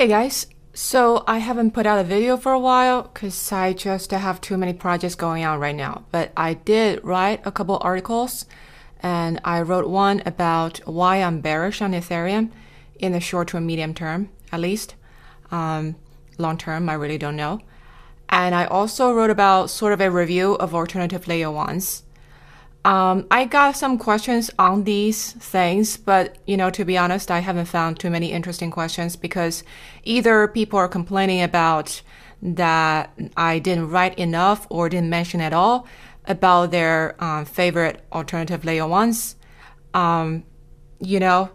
Hey guys, so I haven't put out a video for a while because I just have too many projects going on right now. But I did write a couple articles and I wrote one about why I'm bearish on Ethereum in the short to medium term, at least. Um, long term, I really don't know. And I also wrote about sort of a review of alternative layer ones. Um, I got some questions on these things, but you know, to be honest, I haven't found too many interesting questions because either people are complaining about that I didn't write enough or didn't mention at all about their um, favorite alternative layer ones, um, you know,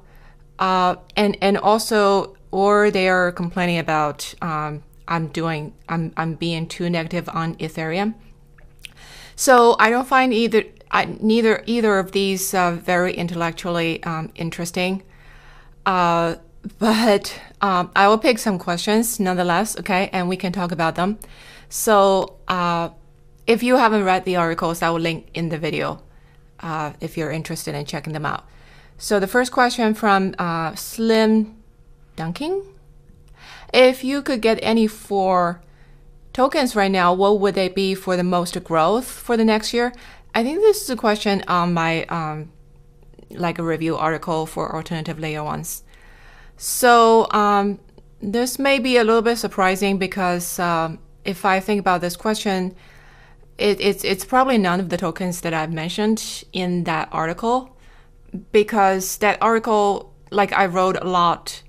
uh, and and also or they are complaining about um, I'm doing I'm I'm being too negative on Ethereum. So I don't find either I, neither either of these uh, very intellectually um, interesting. Uh, but um, I will pick some questions nonetheless, okay, and we can talk about them. So uh, if you haven't read the articles, I will link in the video uh, if you're interested in checking them out. So the first question from uh, Slim Dunking. If you could get any four tokens right now, what would they be for the most growth for the next year? I think this is a question on my um, like a review article for alternative layer ones. So um, this may be a little bit surprising because um, if I think about this question, it, it's it's probably none of the tokens that I've mentioned in that article because that article, like I wrote a lot,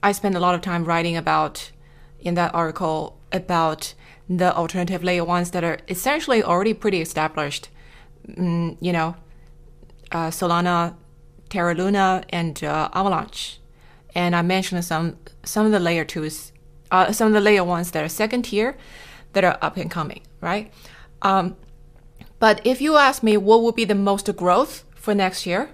I spent a lot of time writing about in that article about the alternative layer ones that are essentially already pretty established mm, you know, uh, Solana, Terra Luna, and uh, Avalanche. And I mentioned some some of the layer twos, uh, some of the layer ones that are second tier, that are up and coming, right? Um, but if you ask me what would be the most growth for next year,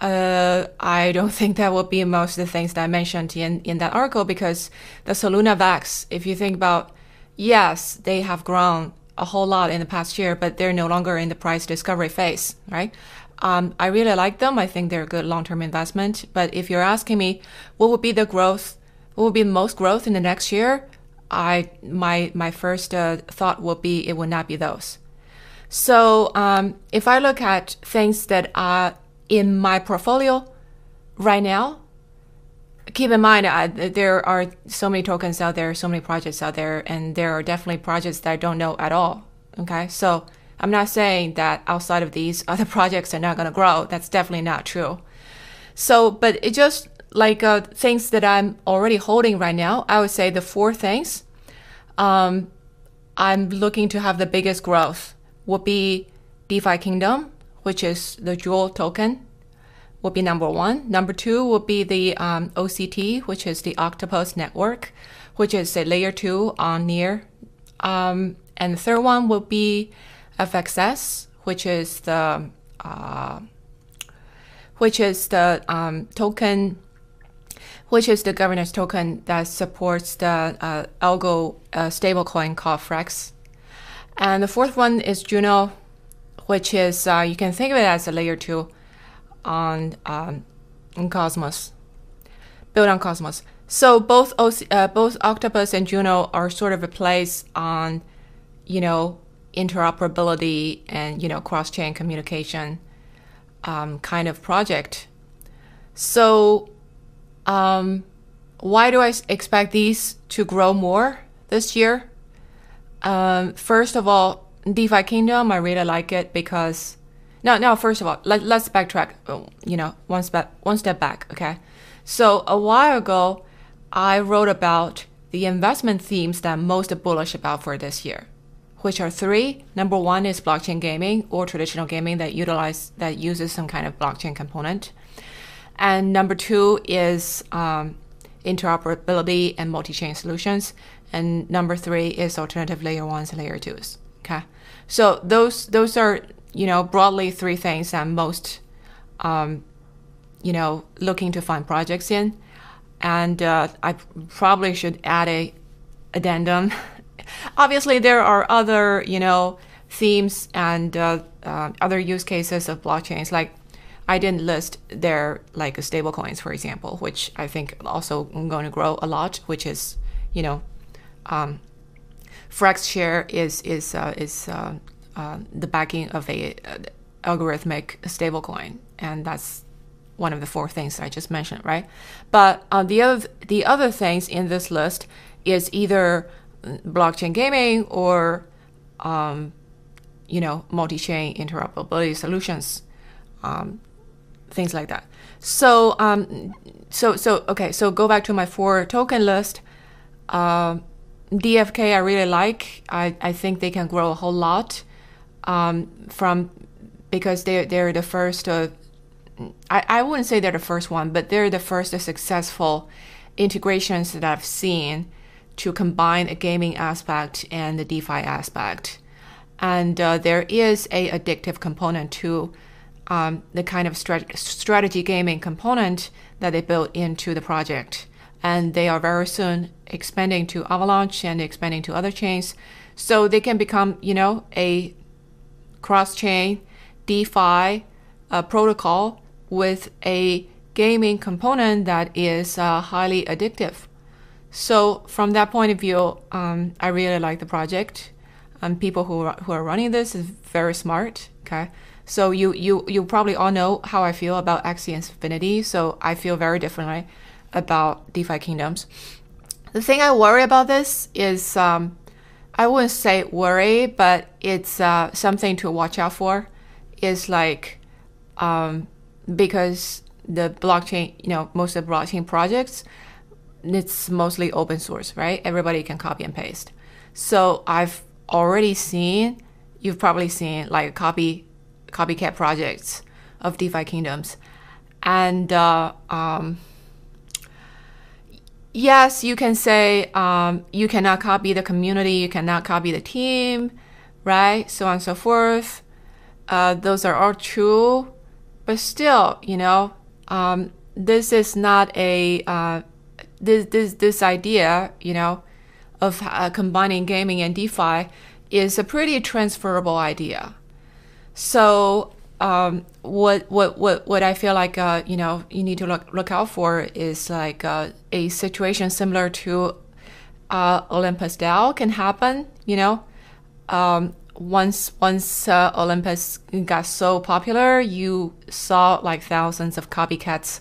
uh, I don't think that will be most of the things that I mentioned in, in that article because the Soluna Vax, if you think about, yes, they have grown a whole lot in the past year, but they're no longer in the price discovery phase, right? Um, I really like them. I think they're a good long-term investment. But if you're asking me, what would be the growth? What would be the most growth in the next year? I my my first uh, thought would be it would not be those. So um, if I look at things that are in my portfolio right now, keep in mind there are so many tokens out there, so many projects out there, and there are definitely projects that I don't know at all. Okay, so I'm not saying that outside of these other projects are not going to grow. That's definitely not true. So, but it just like uh, things that I'm already holding right now, I would say the four things um, I'm looking to have the biggest growth would be DeFi Kingdom, which is the Jewel token would be number one. Number two would be the um, OCT, which is the Octopus Network, which is a layer two on Near. Um, and the third one would be FXS, which is the uh, which is the um, token, which is the governance token that supports the uh, algo uh, stablecoin called Frax. And the fourth one is Juno, which is uh, you can think of it as a layer two on um, Cosmos, built on Cosmos. So both OC, uh, both Octopus and Juno are sort of a place on, you know, interoperability and you know cross-chain communication um, kind of project. So, um, why do I expect these to grow more this year? Um, first of all, DeFi Kingdom, I really like it because now, now, first of all, let, let's backtrack. Oh, you know, one step one step back. Okay, so a while ago, I wrote about the investment themes that I'm most bullish about for this year, which are three. Number one is blockchain gaming or traditional gaming that utilize that uses some kind of blockchain component, and number two is um, interoperability and multi-chain solutions, and number three is alternative layer ones and layer twos. Okay, so those those are you know, broadly three things I'm most, um, you know, looking to find projects in. And uh, I probably should add a addendum. Obviously, there are other, you know, themes and uh, uh, other use cases of blockchains. Like I didn't list their like stable coins, for example, which I think also going to grow a lot, which is, you know, um, Frax share is is uh, is uh, uh, the backing of a uh, algorithmic stablecoin, and that's one of the four things I just mentioned, right? But uh, the other the other things in this list is either blockchain gaming or um, you know multi-chain interoperability solutions, um, things like that. So um, so so okay. So go back to my four token list. Uh, DFK I really like. I, I think they can grow a whole lot um, from because they're they're the first. Uh, I I wouldn't say they're the first one, but they're the first successful integrations that I've seen to combine a gaming aspect and the DeFi aspect. And uh, there is a addictive component to um, the kind of strat- strategy gaming component that they built into the project. And they are very soon expanding to Avalanche and expanding to other chains. So they can become, you know, a cross-chain DeFi uh, protocol with a gaming component that is uh, highly addictive. So from that point of view, um, I really like the project. And people who are, who are running this is very smart. Okay, so you you you probably all know how I feel about Axie Infinity. So I feel very differently about DeFi Kingdoms. The thing I worry about this is um, I wouldn't say worry, but it's uh, something to watch out for. Is like um, because the blockchain, you know, most of the blockchain projects it's mostly open source, right? Everybody can copy and paste. So I've already seen, you've probably seen like copy copycat projects of DeFi kingdoms, and uh, um, yes, you can say um, you cannot copy the community, you cannot copy the team, right? So on and so forth. Uh, those are all true, but still, you know, um, this is not a uh, this this this idea, you know, of uh, combining gaming and DeFi is a pretty transferable idea. So um, what what what what I feel like uh, you know you need to look look out for is like uh, a situation similar to uh, Olympus DAO can happen. You know, um, once once uh, Olympus got so popular, you saw like thousands of copycats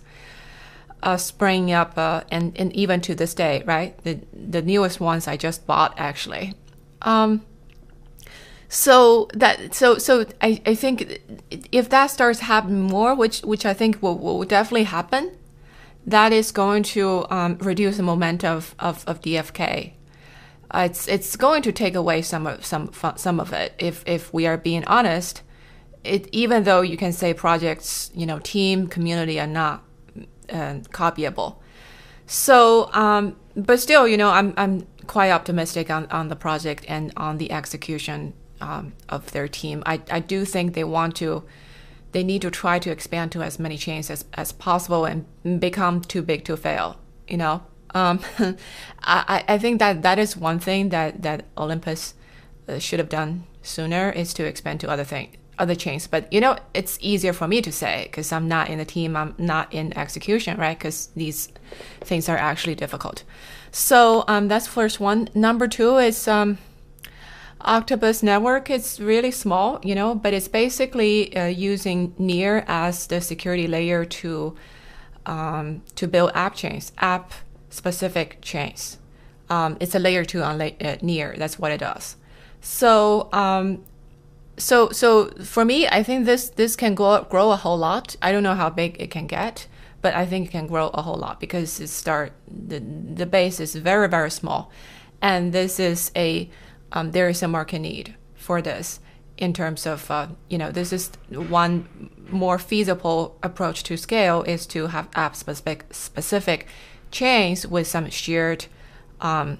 uh, springing up, uh, and and even to this day, right? The the newest ones I just bought actually. Um, so that so so I, I think if that starts happening more, which which I think will, will definitely happen, that is going to um, reduce the momentum of, of, of DFK. Uh, it's it's going to take away some of some some of it if if we are being honest. It even though you can say projects, you know, team, community are not uh, copyable. So, um, but still, you know, I'm I'm quite optimistic on, on the project and on the execution um, of their team. I, I do think they want to, they need to try to expand to as many chains as, as possible and become too big to fail. You know, um, I I think that that is one thing that that Olympus uh, should have done sooner is to expand to other things other chains. But you know, it's easier for me to say because I'm not in the team, I'm not in execution, right? Because these things are actually difficult. So um, that's first one. Number two is um, Octopus Network. is really small, you know, but it's basically uh, using Near as the security layer to um, to build app chains, app specific chains. Um, it's a layer two on la- uh, Near. That's what it does. So um, so so for me, I think this this can grow grow a whole lot. I don't know how big it can get, but I think it can grow a whole lot because it start the the base is very very small, and this is a um, there is a market need for this in terms of uh, you know this is one more feasible approach to scale is to have app specific specific chains with some shared um,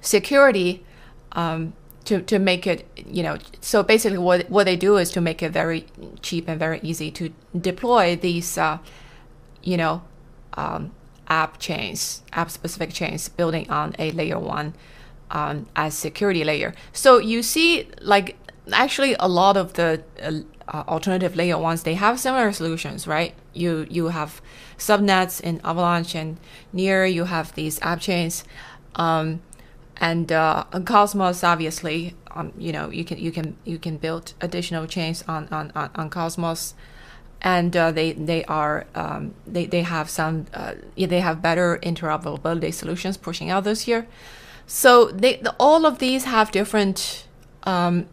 security um, to, to make it you know so basically what what they do is to make it very cheap and very easy to deploy these uh, you know um, app chains app specific chains building on a layer one um, as security layer so you see like actually a lot of the uh, uh, alternative layer ones, they have similar solutions, right? You you have subnets in Avalanche and Near. You have these app chains, um, and uh, Cosmos obviously. Um, you know you can you can you can build additional chains on on on, on Cosmos, and uh, they they are um, they they have some uh, they have better interoperability solutions pushing out this year. So they the, all of these have different um,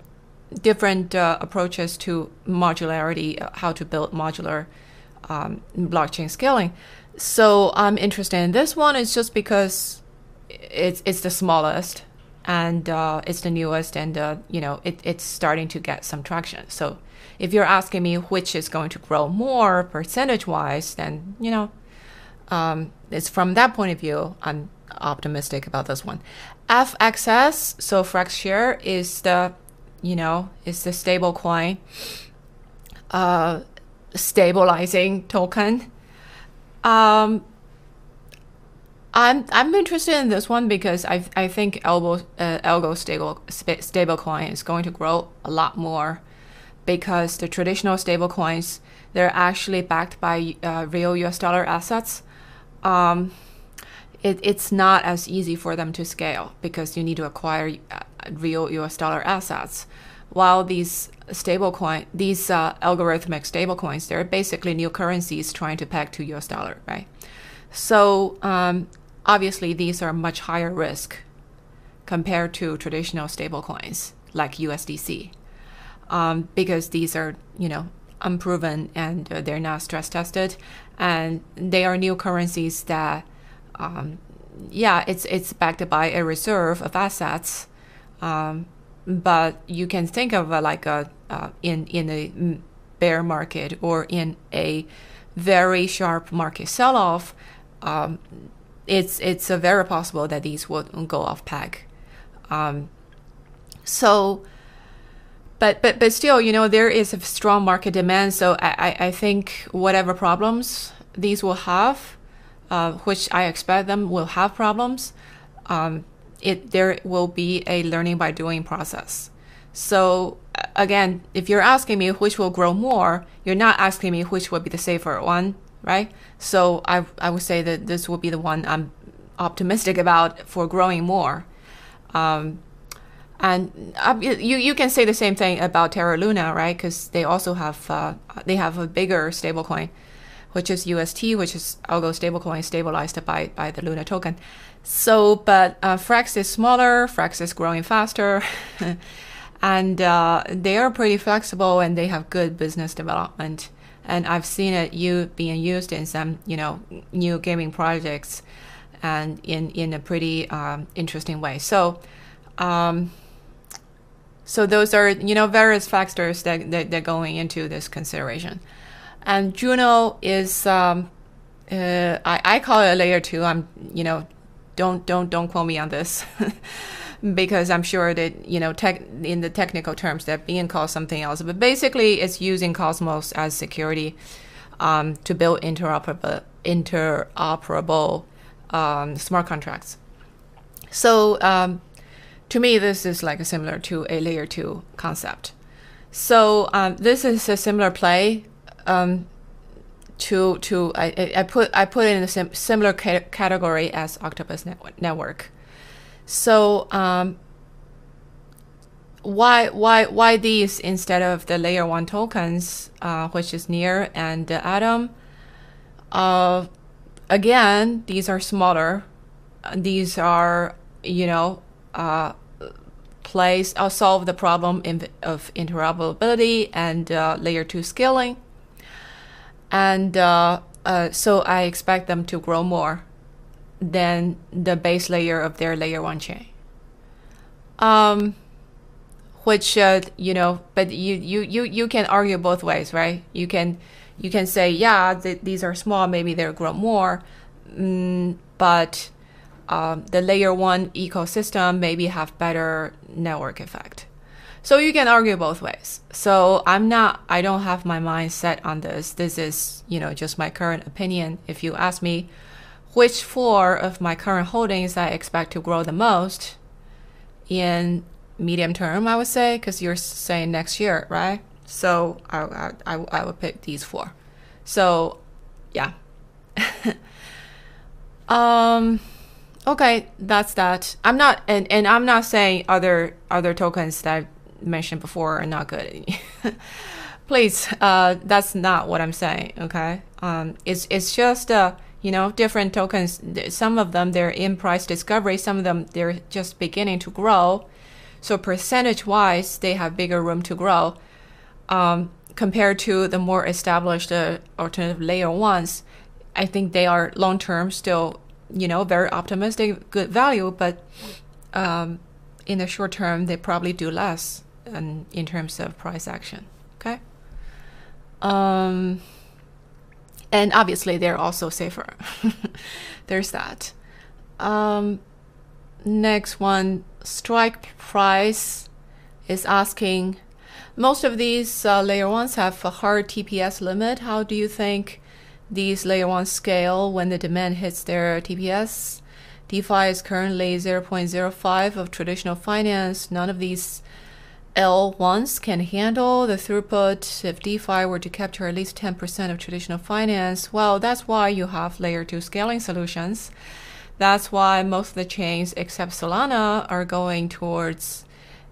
different uh, approaches to modularity, uh, how to build modular um, blockchain scaling. So I'm interested in this one. It's just because it's it's the smallest and uh, it's the newest, and uh, you know it, it's starting to get some traction. So if you're asking me which is going to grow more percentage wise, then you know um, it's from that point of view. I'm optimistic about this one. FXS, so FraxShare is the you know, is the stable coin uh, stabilizing token. Um, I'm I'm interested in this one because I I think Elbow uh, Algo stable stable coin is going to grow a lot more because the traditional stable coins they're actually backed by uh, real US dollar assets. Um, it, it's not as easy for them to scale because you need to acquire uh, real US dollar assets. While these stablecoin, these uh, algorithmic stablecoins, they're basically new currencies trying to peg to US dollar, right? So um, obviously these are much higher risk compared to traditional stablecoins like USDC, um, because these are you know unproven and uh, they're not stress tested, and they are new currencies that um, yeah, it's it's backed by a reserve of assets, um, but you can think of a, like a uh, in in a bear market or in a very sharp market sell-off. Um, it's it's very possible that these would go off peg. Um, so, but but but still, you know, there is a strong market demand. So I, I think whatever problems these will have uh, which I expect them will have problems, um, it there will be a learning by doing process. So again, if you're asking me which will grow more, you're not asking me which will be the safer one, right? So I I would say that this will be the one I'm optimistic about for growing more. Um, and uh, you you can say the same thing about Terra Luna, right? Because they also have uh, they have a bigger stablecoin which is UST, which is algo stablecoin stabilized by, by the Luna token. So, but uh, Frax is smaller, Frax is growing faster, and uh, they are pretty flexible and they have good business development. And I've seen it you being used in some, you know, new gaming projects, and in in a pretty um, interesting way. So, um, so those are you know various factors that, that that going into this consideration. And Juno is, um, uh, I, I call it a layer two. I'm, you know, don't don't don't quote me on this, because I'm sure that you know, tech in the technical terms, that being called something else. But basically, it's using Cosmos as security um, to build interoperable interoperable um, smart contracts. So um, to me, this is like similar to a layer two concept. So um, this is a similar play um, to to I, I put I put it in a sim similar ca category as Octopus net network. So um, why why why these instead of the layer one tokens, uh, which is Near and the atom? Uh, again, these are smaller. These are you know uh, place uh, solve the problem in, of interoperability and uh, layer two scaling and uh, uh, so I expect them to grow more than the base layer of their layer one chain. Um, which uh, you know, but you, you you you can argue both ways, right? You can you can say, yeah, th these are small, maybe they'll grow more, mm, but um, the layer one ecosystem maybe have better network effect. So you can argue both ways. So I'm not, I don't have my mind set on this. This is, you know, just my current opinion. If you ask me which four of my current holdings I expect to grow the most in medium term, I would say, because you're saying next year, right? So I, I, I, I would pick these four. So yeah. um okay, that's that. I'm not and, and I'm not saying other other tokens that mentioned before are not good. Please, uh that's not what I'm saying, okay? Um it's it's just uh you know different tokens. Some of them they're in price discovery. Some of them they're just beginning to grow. So percentage wise they have bigger room to grow um, compared to the more established uh, alternative layer ones. I think they are long term still you know very optimistic good value but um, in the short term they probably do less in, in terms of price action okay um, and obviously they're also safer. There's that. Um, next one, strike price is asking. Most of these uh, layer ones have a hard TPS limit. How do you think these layer ones scale when the demand hits their TPS? DeFi is currently 0.05 of traditional finance. None of these L1s can handle the throughput if DeFi were to capture at least 10% of traditional finance. Well, that's why you have layer 2 scaling solutions. That's why most of the chains except Solana are going towards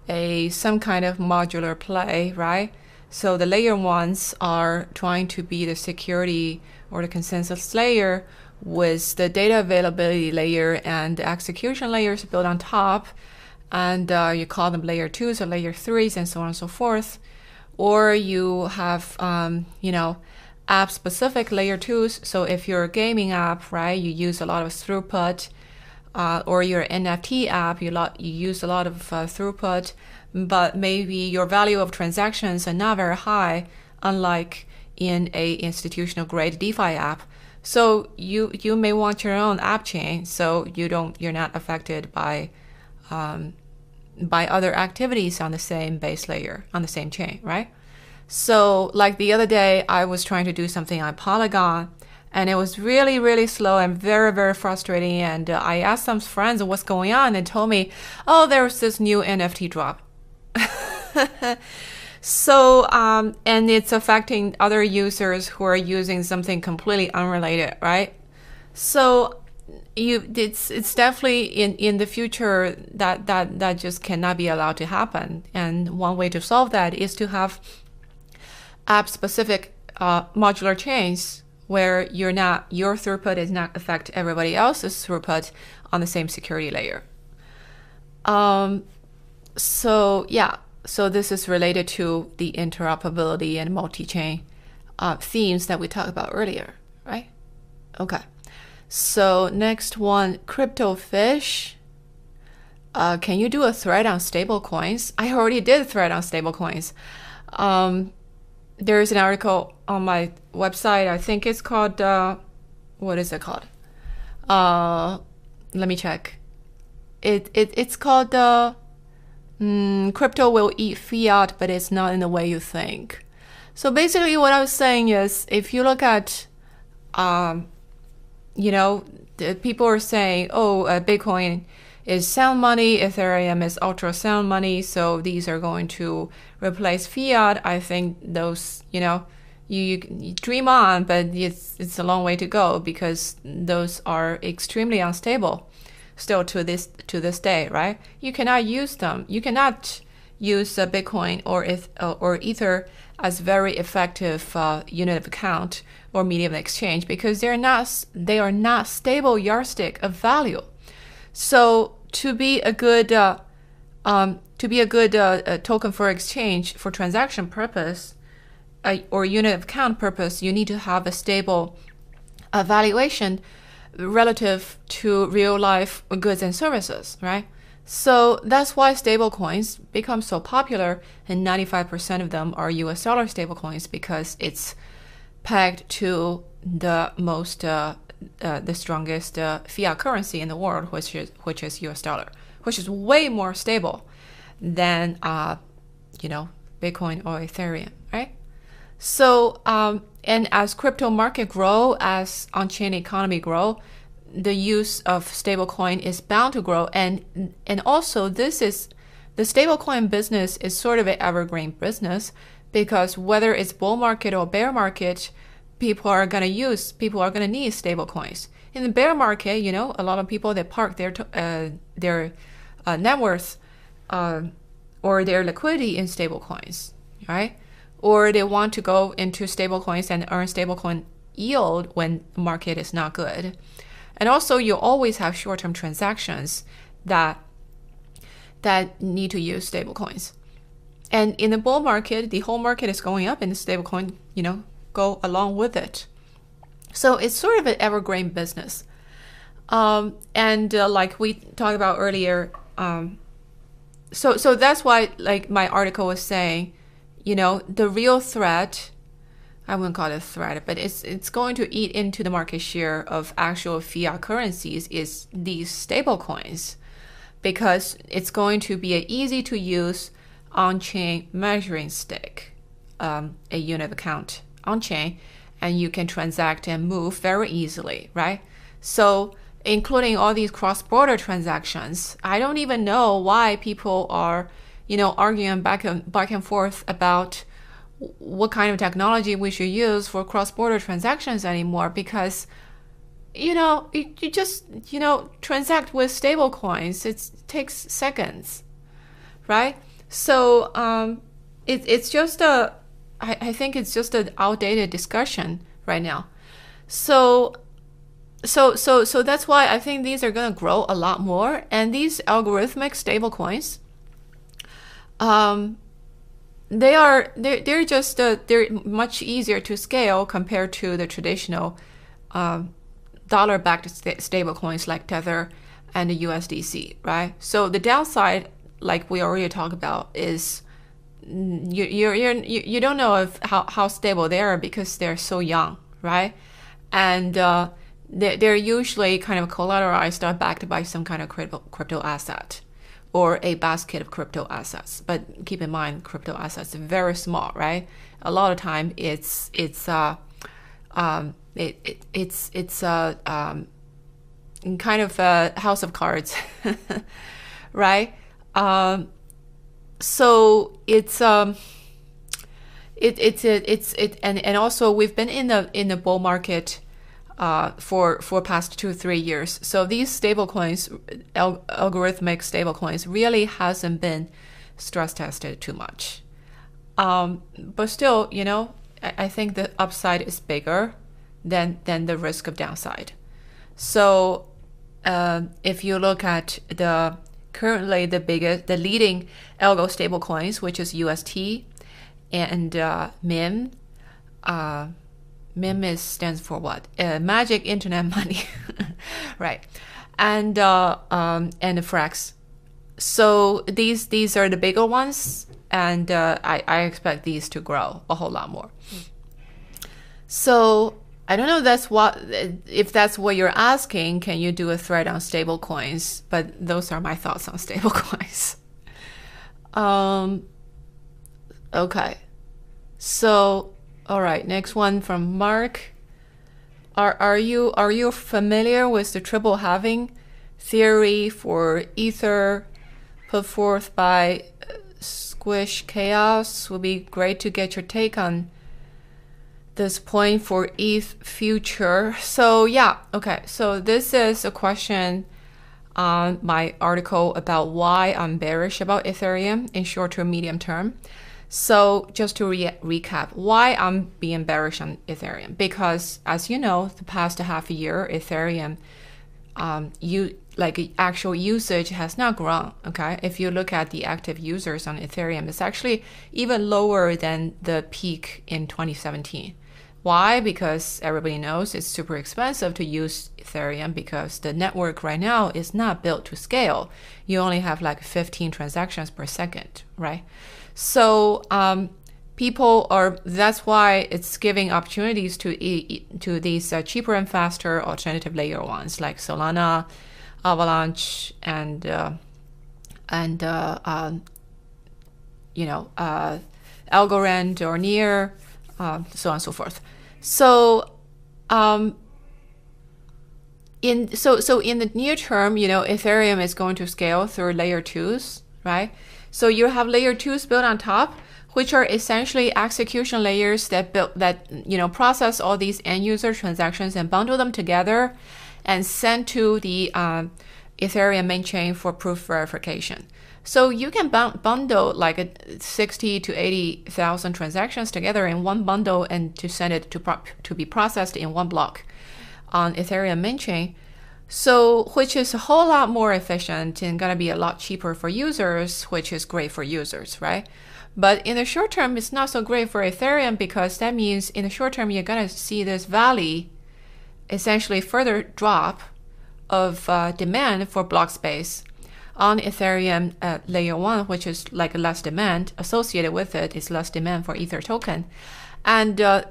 a some kind of modular play, right? So the layer ones are trying to be the security or the consensus layer with the data availability layer and the execution layers built on top and uh, you call them layer twos or layer threes and so on and so forth. Or you have, um, you know, app specific layer twos. So if you're a gaming app, right, you use a lot of throughput, uh, or you're NFT app, you, you use a lot of uh, throughput, but maybe your value of transactions are not very high, unlike in a institutional grade DeFi app. So you you may want your own app chain, so you don't you're not affected by um, by other activities on the same base layer on the same chain, right? So, like the other day, I was trying to do something on Polygon, and it was really, really slow and very, very frustrating. And uh, I asked some friends what's going on, and told me, "Oh, there's this new NFT drop." so, um, and it's affecting other users who are using something completely unrelated, right? So you it's it's definitely in in the future that that that just cannot be allowed to happen. And one way to solve that is to have app specific uh, modular chains where you're not your throughput is not affect everybody else's throughput on the same security layer. Um so yeah. So this is related to the interoperability and multi-chain uh, themes that we talked about earlier right? Okay so next one, crypto fish. Uh, can you do a thread on stablecoins? I already did a thread on stablecoins. Um, there's an article on my website. I think it's called uh, what is it called? Uh, let me check. It it it's called uh, mm, crypto will eat fiat, but it's not in the way you think. So basically, what I was saying is, if you look at um, you know, people are saying, oh, uh, Bitcoin is sound money, Ethereum is ultra sound money, so these are going to replace fiat. I think those, you know, you, you, you, dream on, but it's it's a long way to go because those are extremely unstable still to this to this day, right? You cannot use them. You cannot use uh, Bitcoin or uh, or Ether as very effective uh, unit of account or medium of exchange because they're not they are not stable yardstick of value. So to be a good uh, um, to be a good uh, token for exchange for transaction purpose uh, or unit of account purpose, you need to have a stable valuation relative to real life goods and services, right? So that's why stablecoins become so popular, and 95% of them are US dollar stablecoins because it's pegged to the most, uh, uh, the strongest uh, fiat currency in the world, which is which is US dollar, which is way more stable than, uh, you know, Bitcoin or Ethereum, right? So, um, and as crypto market grow, as on-chain economy grow, the use of stablecoin is bound to grow, and and also this is the stablecoin business is sort of an evergreen business because whether it's bull market or bear market, people are going to use, people are going to need stablecoins. In the bear market, you know, a lot of people they park their uh, their uh, net worth uh, or their liquidity in stablecoins, right? Or they want to go into stablecoins and earn stablecoin yield when the market is not good. And also, you always have short-term transactions that that need to use stablecoins. And in the bull market, the whole market is going up, and the stablecoin, you know, go along with it. So it's sort of an evergreen business. Um, and uh, like we talked about earlier, um, so so that's why like my article was saying, you know, the real threat I wouldn't call it a threat, but it's it's going to eat into the market share of actual fiat currencies is these stable coins because it's going to be an easy to use on-chain measuring stick, um, a unit account on-chain, and you can transact and move very easily, right? So including all these cross-border transactions, I don't even know why people are, you know, arguing back and back and forth about what kind of technology we should use for cross-border transactions anymore because you know you, just you know transact with stable coins it takes seconds right? So um, it, it's just a I, I think it's just an outdated discussion right now. So so so so that's why i think these are going to grow a lot more and these algorithmic stable coins um, they are they're, they're just uh, they're much easier to scale compared to the traditional um, dollar-backed st- stable coins like tether and the USDC right? So the downside like we already talked about is you you you you don't know if how, how stable they are because they're so young right? And uh, they're, they're usually kind of collateralized or backed by some kind of crypto, crypto asset or a basket of crypto assets. But keep in mind, crypto assets are very small, right? A lot of time it's it's uh, um, it, it it's it's uh, um, kind of a house of cards, right? Um, so it's um, it it's it, it's it and and also we've been in the in the bull market uh, for for past two three years. So these stablecoins, al- algorithmic stablecoins, really hasn't been stress tested too much. Um, but still, you know, I, I think the upside is bigger than than the risk of downside. So uh, if you look at the currently the biggest, the leading algo stablecoins, which is UST and uh, MIM. Uh, MIMIS stands for what? Uh, Magic Internet Money, right? And uh, um, and Frax. So these these are the bigger ones, and uh, I I expect these to grow a whole lot more. So I don't know. That's what if that's what you're asking. Can you do a thread on stable coins? But those are my thoughts on stable coins. um. Okay. So all right, next one from Mark. Are are you are you familiar with the triple halving theory for Ether put forth by uh, Squish Chaos? Would be great to get your take on this point for ETH future. So yeah, okay. So this is a question on my article about why I'm bearish about Ethereum in short to medium term. So just to re recap, why I'm being bearish on Ethereum? Because as you know, the past half a year, Ethereum, um, you like actual usage has not grown. Okay, if you look at the active users on Ethereum, it's actually even lower than the peak in 2017. Why? Because everybody knows it's super expensive to use Ethereum because the network right now is not built to scale. You only have like 15 transactions per second, right? So um, people are. That's why it's giving opportunities to to these uh, cheaper and faster alternative layer ones like Solana, Avalanche, and uh, and uh, um, you know uh, Algorand or Near, uh, so on and so forth. So. Um, in so so in the near term, you know, Ethereum is going to scale through layer twos, right? So you have layer twos built on top, which are essentially execution layers that build that you know process all these end user transactions and bundle them together and send to the um, Ethereum main chain for proof verification. So you can bundle like a 60 to 80,000 transactions together in one bundle and to send it to, to be processed in one block on Ethereum main chain. So, which is a whole lot more efficient and gonna be a lot cheaper for users, which is great for users, right? But in the short term, it's not so great for Ethereum because that means in the short term, you're gonna see this valley essentially further drop of uh, demand for block space on Ethereum uh, layer one, which is like less demand associated with it is less demand for Ether token, and uh,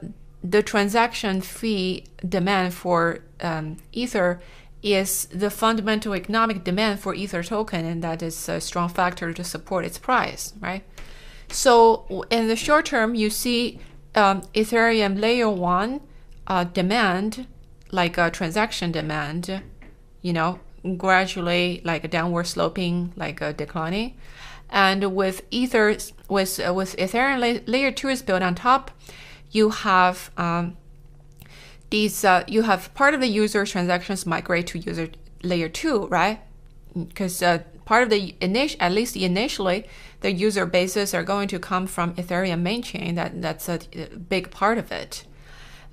the transaction fee demand for um, Ether is the fundamental economic demand for Ether token, and that is a strong factor to support its price, right? So in the short term, you see um, Ethereum layer one uh, demand, like a transaction demand, you know, gradually like a downward sloping, like a declining. And with Ether, with uh, with Ethereum la layer two is built on top, you have um, these. Uh, you have part of the user transactions migrate to user layer two, right? Because uh, part of the initial, at least initially, the user bases are going to come from Ethereum main chain. That that's a big part of it.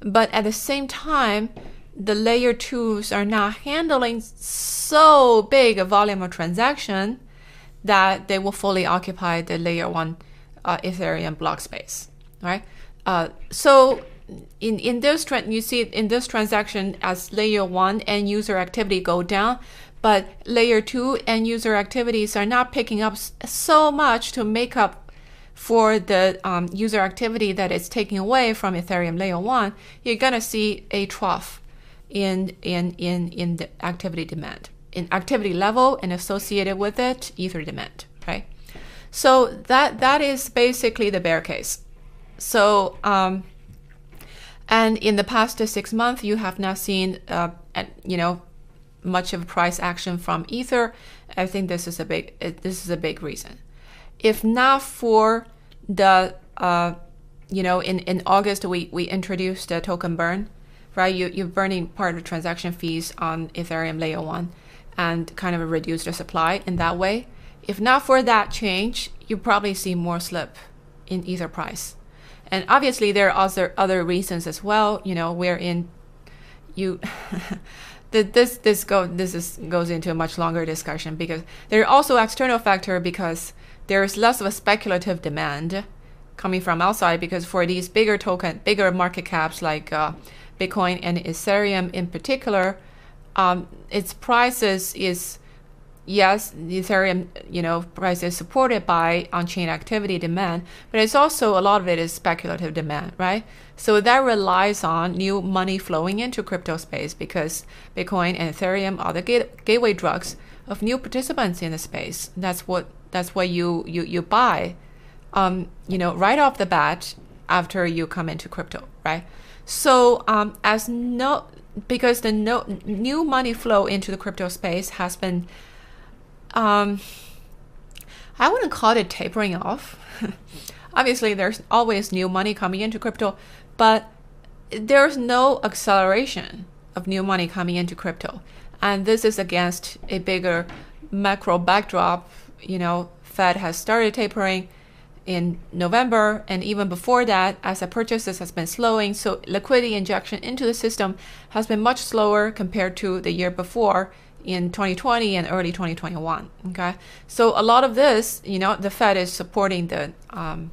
But at the same time, the layer twos are not handling so big a volume of transaction that they will fully occupy the layer one uh, Ethereum block space, right? Uh, so in in this trend, you see in this transaction as layer one end user activity go down, but layer two end user activities are not picking up so much to make up for the um, user activity that is taking away from Ethereum layer one. You're gonna see a trough in in in in the activity demand. In activity level and associated with it ether demand right? So that that is basically the bear case. So um, and in the past six months you have not seen uh, you know much of price action from ether. I think this is a big this is a big reason. If not for the uh, you know in in august we we introduced the token burn right? You, you're burning part of the transaction fees on Ethereum layer one and kind of reduce the supply in that way. If not for that change, you probably see more slip in Ether price. And obviously there are other other reasons as well. You know, wherein you this this go this is goes into a much longer discussion because there are also external factor because there's less of a speculative demand coming from outside because for these bigger token bigger market caps like uh, Bitcoin and Ethereum in particular, um, its prices is yes, Ethereum you know price is supported by on-chain activity demand, but it's also a lot of it is speculative demand, right? So that relies on new money flowing into crypto space because Bitcoin and Ethereum are the gate, gateway drugs of new participants in the space. That's what that's what you you you buy, um, you know, right off the bat after you come into crypto, right? So um, as no because the no, new money flow into the crypto space has been um, I wouldn't call it tapering off. Obviously, there's always new money coming into crypto, but there's no acceleration of new money coming into crypto. And this is against a bigger macro backdrop. You know, Fed has started tapering in November, and even before that, as asset purchases has been slowing, so liquidity injection into the system has been much slower compared to the year before in 2020 and early 2021. Okay, so a lot of this, you know, the Fed is supporting the um,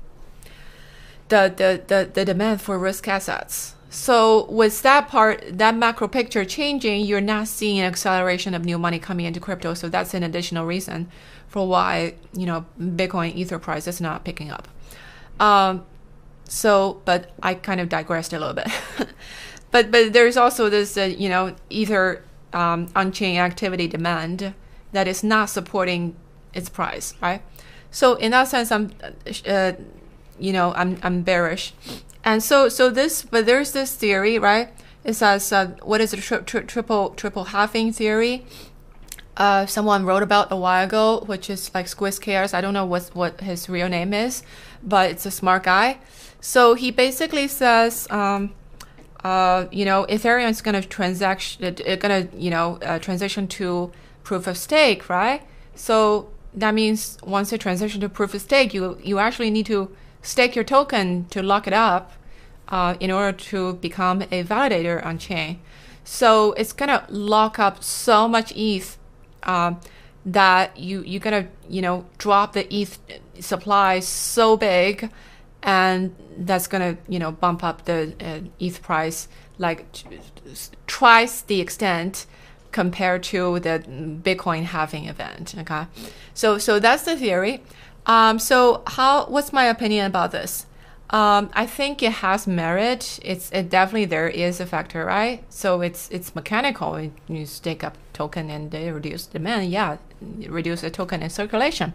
the, the the the demand for risk assets. So with that part, that macro picture changing, you're not seeing an acceleration of new money coming into crypto. So that's an additional reason for why you know Bitcoin Ether price is not picking up. Um, so, but I kind of digressed a little bit. but but there's also this uh, you know Ether um, on-chain activity demand that is not supporting its price, right? So in that sense, I'm uh, you know I'm I'm bearish, and so so this but there's this theory, right? It says uh, what is the tri tri triple triple halving theory? Uh, someone wrote about a while ago, which is like Squish Chaos. I don't know what what his real name is, but it's a smart guy. So he basically says, um, uh, you know, Ethereum is going to transaction, going to you know uh, transition to proof of stake, right? So that means once you transition to proof of stake, you you actually need to stake your token to lock it up uh, in order to become a validator on chain. So it's gonna lock up so much ETH um, that you you're gonna you know drop the ETH supply so big, and that's gonna you know bump up the uh, ETH price like twice the extent compared to the Bitcoin halving event. Okay, so so that's the theory. Um, so how what's my opinion about this? Um, I think it has merit. It's it definitely there is a factor, right? So it's it's mechanical. You stake up token and they reduce demand. Yeah, reduce the token in circulation.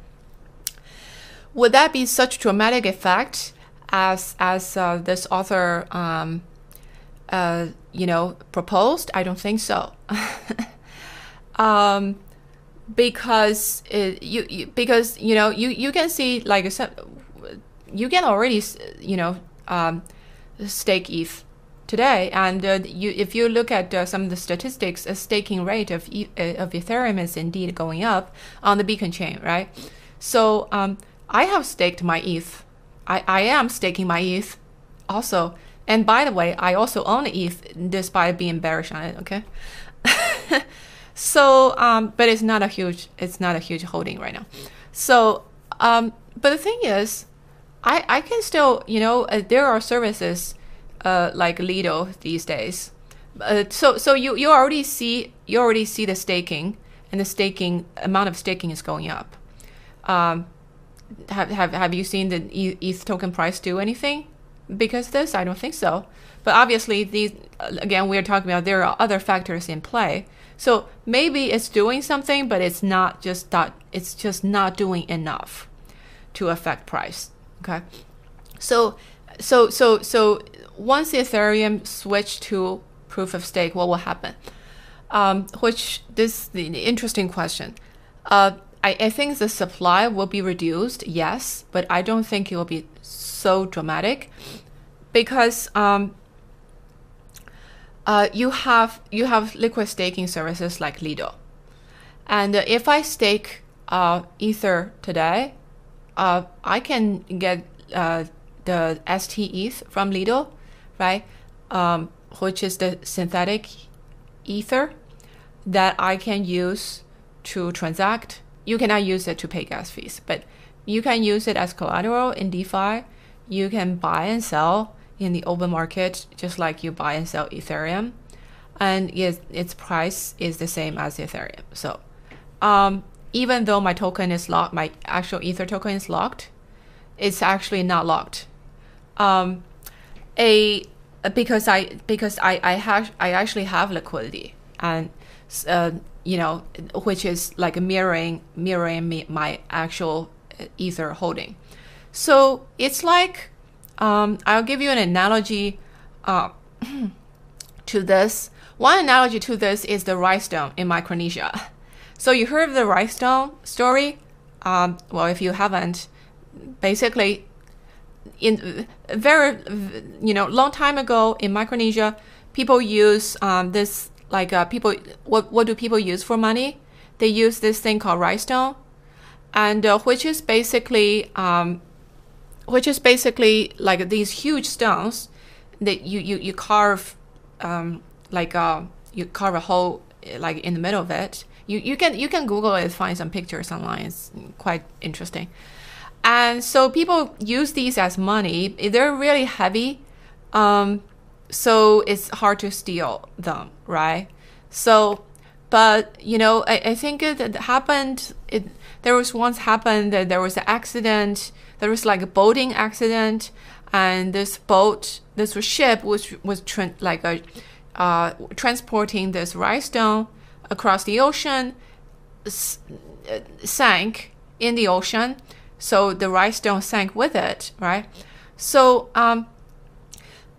Would that be such dramatic effect as as uh, this author, um, uh, you know, proposed? I don't think so. um, because it, you, you because you know you you can see like you can already, you know, um, stake ETH today. And uh, you, if you look at uh, some of the statistics, a staking rate of, e uh, of Ethereum is indeed going up on the Beacon chain, right? So um, I have staked my ETH. I, I am staking my ETH also. And by the way, I also own ETH despite being bearish on it, okay? so, um, but it's not a huge, it's not a huge holding right now. So, um, but the thing is, I, I can still, you know, uh, there are services uh, like Lido these days. Uh, so so you, you already see you already see the staking and the staking amount of staking is going up. Um, have, have have you seen the ETH token price do anything because this? I don't think so. But obviously, these again we are talking about there are other factors in play. So maybe it's doing something, but it's not just that it's just not doing enough to affect price. Okay, so so so so once Ethereum switch to proof of stake, what will happen? Um, which this the interesting question. Uh, I, I think the supply will be reduced, yes, but I don't think it will be so dramatic because um, uh, you have you have liquid staking services like Lido, and uh, if I stake uh, Ether today, uh, I can get uh, the ST ETH from Lido, right? Um, which is the synthetic ether that I can use to transact. You cannot use it to pay gas fees, but you can use it as collateral in DeFi. You can buy and sell in the open market just like you buy and sell Ethereum. And its, its price is the same as Ethereum. So um, even though my token is locked, my actual Ether token is locked, it's actually not locked. Um, a because I because I I have I actually have liquidity and uh, you know which is like mirroring mirroring me, my actual uh, Ether holding. So it's like um, I'll give you an analogy uh, to this. One analogy to this is the Rai stone in Micronesia. So you heard of the Rai stone story? Um, well, if you haven't, basically, in very you know long time ago in Micronesia, people use um, this like uh, people what what do people use for money? They use this thing called Rai stone, and uh, which is basically um, which is basically like these huge stones that you you you carve um, like uh, you carve a hole like in the middle of it you, you can you can Google it, find some pictures online. It's quite interesting. And so people use these as money. They're really heavy, um, so it's hard to steal them, right? So, but you know, I, I think it, happened. It there was once happened that there was an accident. There was like a boating accident, and this boat, this was ship was was like a uh, transporting this Rai stone across the ocean sank in the ocean. So the Rai stone sank with it, right? So, um,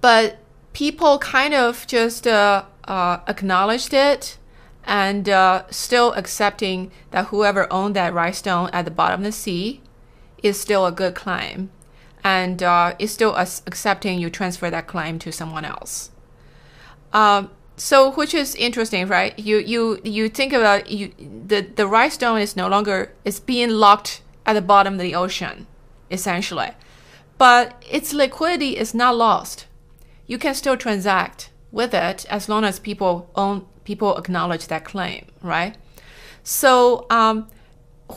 but people kind of just uh, uh, acknowledged it and uh, still accepting that whoever owned that Rai stone at the bottom of the sea is still a good claim and uh, is still accepting you transfer that claim to someone else. Um, so, which is interesting, right? You you you think about you the the rhinestone is no longer is being locked at the bottom of the ocean, essentially, but its liquidity is not lost. You can still transact with it as long as people own people acknowledge that claim, right? So, um,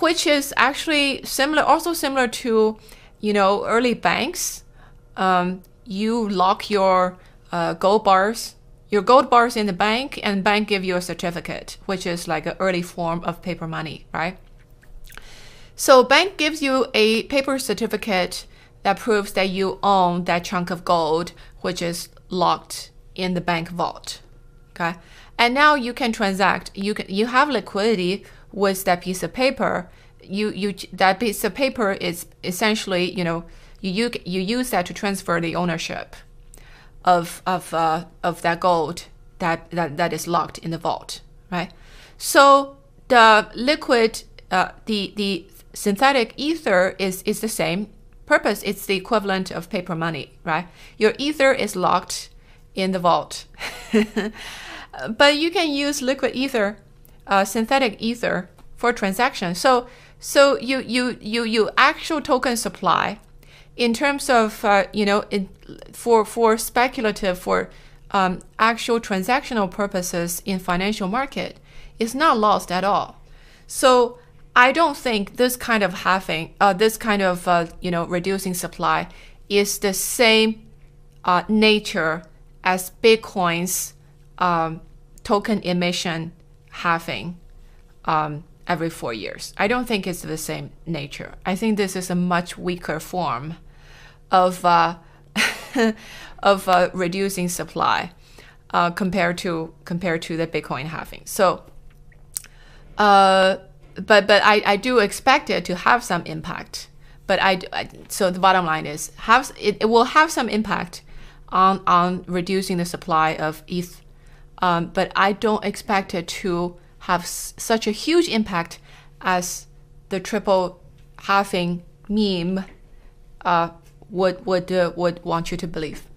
which is actually similar, also similar to, you know, early banks. Um, you lock your uh, gold bars, your gold bars in the bank, and bank give you a certificate, which is like an early form of paper money, right? So bank gives you a paper certificate that proves that you own that chunk of gold, which is locked in the bank vault. Okay. And now you can transact. You can you have liquidity with that piece of paper. You you that piece of paper is essentially you know you you, you use that to transfer the ownership of of uh, of that gold that, that that is locked in the vault, right? So the liquid uh, the the synthetic ether is is the same purpose. It's the equivalent of paper money, right? Your ether is locked in the vault. but you can use liquid ether, uh, synthetic ether for transactions. So so you you you you actual token supply in terms of uh, you know in, for for speculative for um, actual transactional purposes in financial market is not lost at all. So I don't think this kind of halving, uh, this kind of uh, you know reducing supply is the same uh, nature as Bitcoin's um, token emission halving um, every four years. I don't think it's the same nature. I think this is a much weaker form of uh, of uh, reducing supply uh, compared to compared to the Bitcoin halving. So, uh, but but I, I do expect it to have some impact. But I, I so the bottom line is have it, it will have some impact on on reducing the supply of ETH um, but I don't expect it to have such a huge impact as the triple halving meme uh, would would uh, would want you to believe.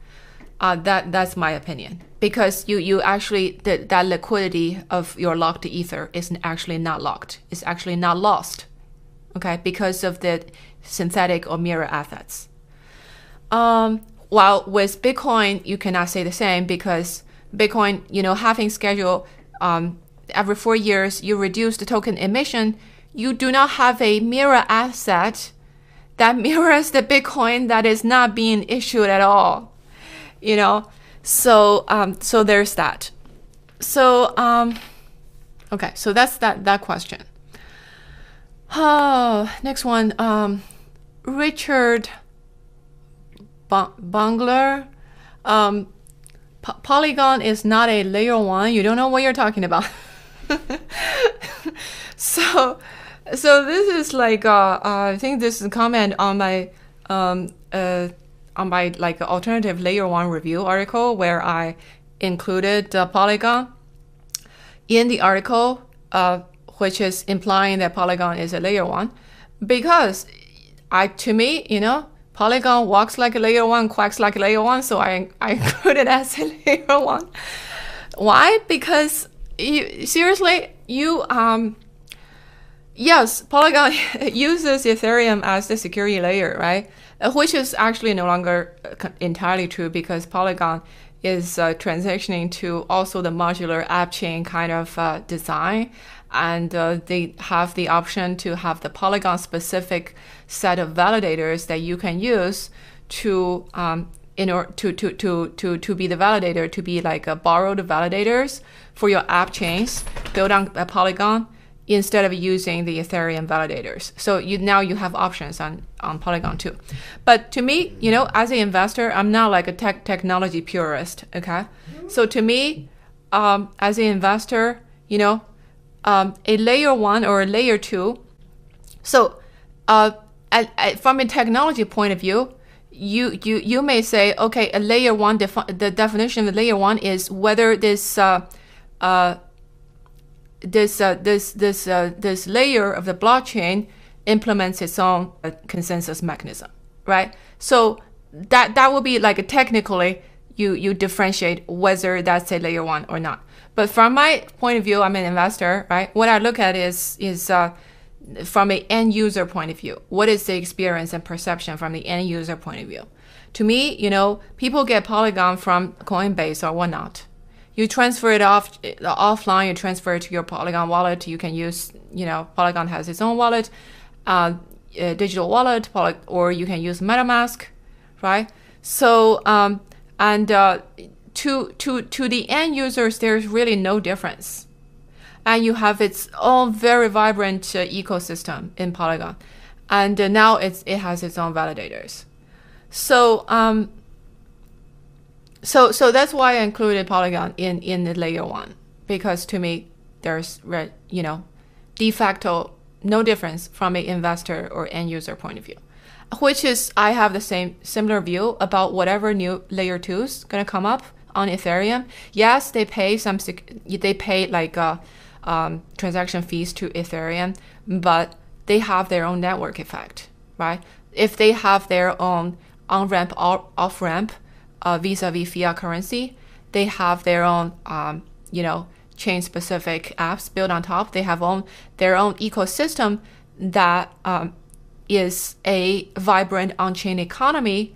Uh, that that's my opinion because you you actually the, that liquidity of your locked ether is actually not locked. It's actually not lost. Okay, because of the synthetic or mirror assets. Um, while with Bitcoin, you cannot say the same because Bitcoin, you know, halving schedule um, every four years, you reduce the token emission. You do not have a mirror asset that mirrors the Bitcoin that is not being issued at all. You know, so um, so there's that. So um, okay, so that's that that question. Oh, next one. Um, Richard Bungler. Um, Polygon is not a layer one. You don't know what you're talking about. so, so this is like uh, uh, I think this is a comment on my um, uh, on my like alternative layer one review article where I included the Polygon in the article, uh, which is implying that Polygon is a layer one, because I to me you know Polygon walks like a layer one, quacks like a layer one, so I, I include it as a layer one. Why? Because you, seriously, you um yes, Polygon uses Ethereum as the security layer, right? Uh, which is actually no longer uh, entirely true because Polygon is uh, transitioning to also the modular app chain kind of uh, design. And uh, they have the option to have the Polygon specific set of validators that you can use to um, in order to, to, to, to, to be the validator, to be like a borrowed validators for your app chains. Built on Polygon instead of using the Ethereum validators. So you now you have options on, on Polygon too. But to me, you know, as an investor, I'm not like a tech technology purist. Okay. So to me, um, as an investor, you know, um, a layer one or a layer two. So, uh, at, at, from a technology point of view, you, you, you may say, okay, a layer one, defi- the definition of layer one is whether this uh, uh, this uh, this this uh, this layer of the blockchain implements its own uh, consensus mechanism, right? So that that would be like technically you you differentiate whether that's a layer one or not. But from my point of view, I'm an investor, right? What I look at is is uh, from an end user point of view. What is the experience and perception from the end user point of view? To me, you know, people get Polygon from Coinbase or whatnot. You transfer it off offline. You transfer it to your Polygon wallet. You can use, you know, Polygon has its own wallet, uh, digital wallet, or you can use MetaMask, right? So, um, and uh, to to to the end users, there's really no difference, and you have its own very vibrant uh, ecosystem in Polygon, and uh, now it's it has its own validators. So um, so so that's why I included Polygon in in the layer one because to me there's you know de facto no difference from an investor or end user point of view which is I have the same similar view about whatever new layer twos gonna come up on Ethereum. Yes, they pay some they pay like uh, um, transaction fees to Ethereum, but they have their own network effect, right? If they have their own on ramp or off ramp uh, vis-a-vis fiat currency, they have their own um, you know chain specific apps built on top. They have own their own ecosystem that um, is a vibrant on-chain economy,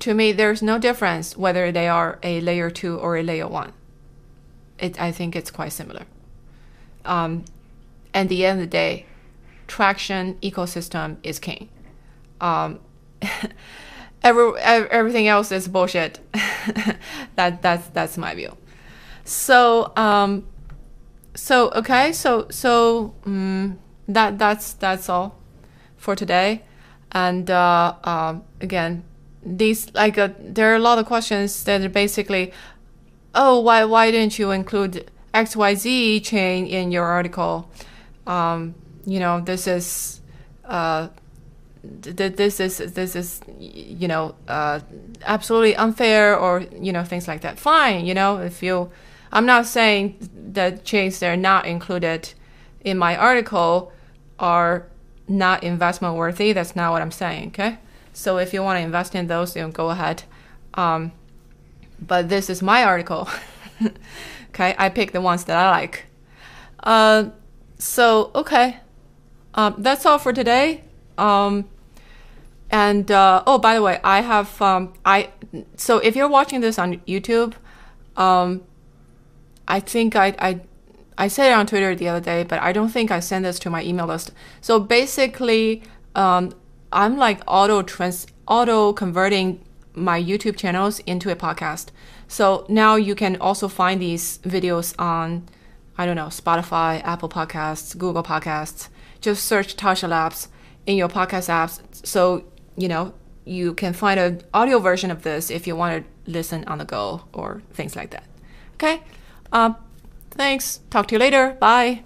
to me, there's no difference whether they are a layer two or a layer one. It, I think it's quite similar. Um, at the end of the day, traction ecosystem is king. Um, every, everything else is bullshit. that that's that's my view. So um, so okay, so so um, that that's that's all for today. And uh, um, again, these like uh, there are a lot of questions that are basically, oh, why why didn't you include X Y Z chain in your article? Um, you know, this is. Uh, this is this is you know uh, absolutely unfair or you know things like that. Fine, you know if you, I'm not saying that chains that are not included in my article are not investment worthy. That's not what I'm saying. Okay. So if you want to invest in those, then go ahead. Um, but this is my article. okay. I pick the ones that I like. Uh, so, okay. Um, that's all for today. Um, and uh, oh, by the way, I have um, I so if you're watching this on YouTube, um, I think I I I said it on Twitter the other day, but I don't think I sent this to my email list. So basically, um, I'm like auto trans auto converting my YouTube channels into a podcast. So now you can also find these videos on, I don't know, Spotify, Apple Podcasts, Google Podcasts. Just search Tascha Labs in your podcast apps. So, you know, you can find an audio version of this if you want to listen on the go or things like that. Okay? Um, Thanks. Talk to you later. Bye.